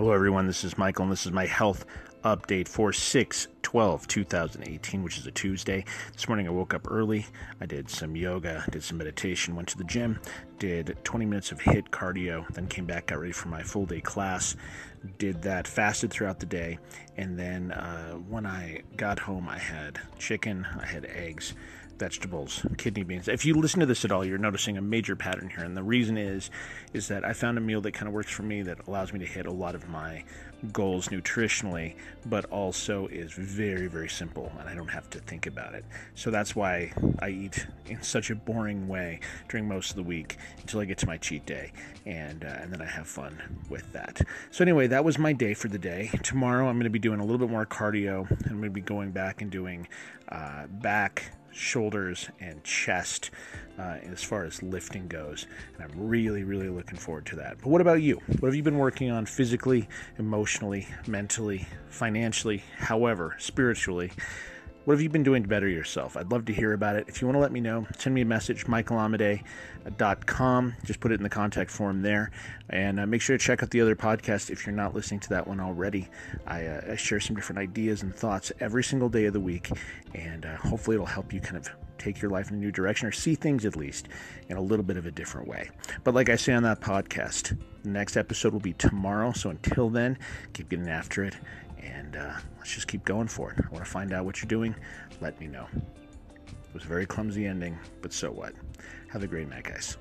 Hello, everyone. This is Michael, and this is my health update for 6 12 2018, which is a Tuesday. This morning I woke up early. I did some yoga, did some meditation, went to the gym, did 20 minutes of HIIT cardio, then came back, got ready for my full day class, did that, fasted throughout the day, and then uh, when I got home, I had chicken, I had eggs vegetables, kidney beans. If you listen to this at all, you're noticing a major pattern here, and the reason is is that I found a meal that kind of works for me that allows me to hit a lot of my goals nutritionally, but also is very very simple, and I don't have to think about it. So that's why I eat in such a boring way during most of the week until I get to my cheat day, and uh, and then I have fun with that. So anyway, that was my day for the day. Tomorrow I'm going to be doing a little bit more cardio. I'm going to be going back and doing uh, back shoulders and chest uh, as far as lifting goes. And I'm really, really looking forward to that. But what about you? What have you been working on physically, emotionally, mentally, financially, however, spiritually? What have you been doing to better yourself? I'd love to hear about it. If you want to let me know, send me a message, michaelamidei.com. Just put it in the contact form there. And uh, make sure to check out the other podcast if you're not listening to that one already. I, uh, I share some different ideas and thoughts every single day of the week. And uh, hopefully it'll help you kind of take your life in a new direction or see things at least in a little bit of a different way. But like I say on that podcast, the next episode will be tomorrow. So until then, keep getting after it and uh, let's just keep going for it. I want to find out what you're doing. Let me know. It was a very clumsy ending, but so what? Have a great night, guys.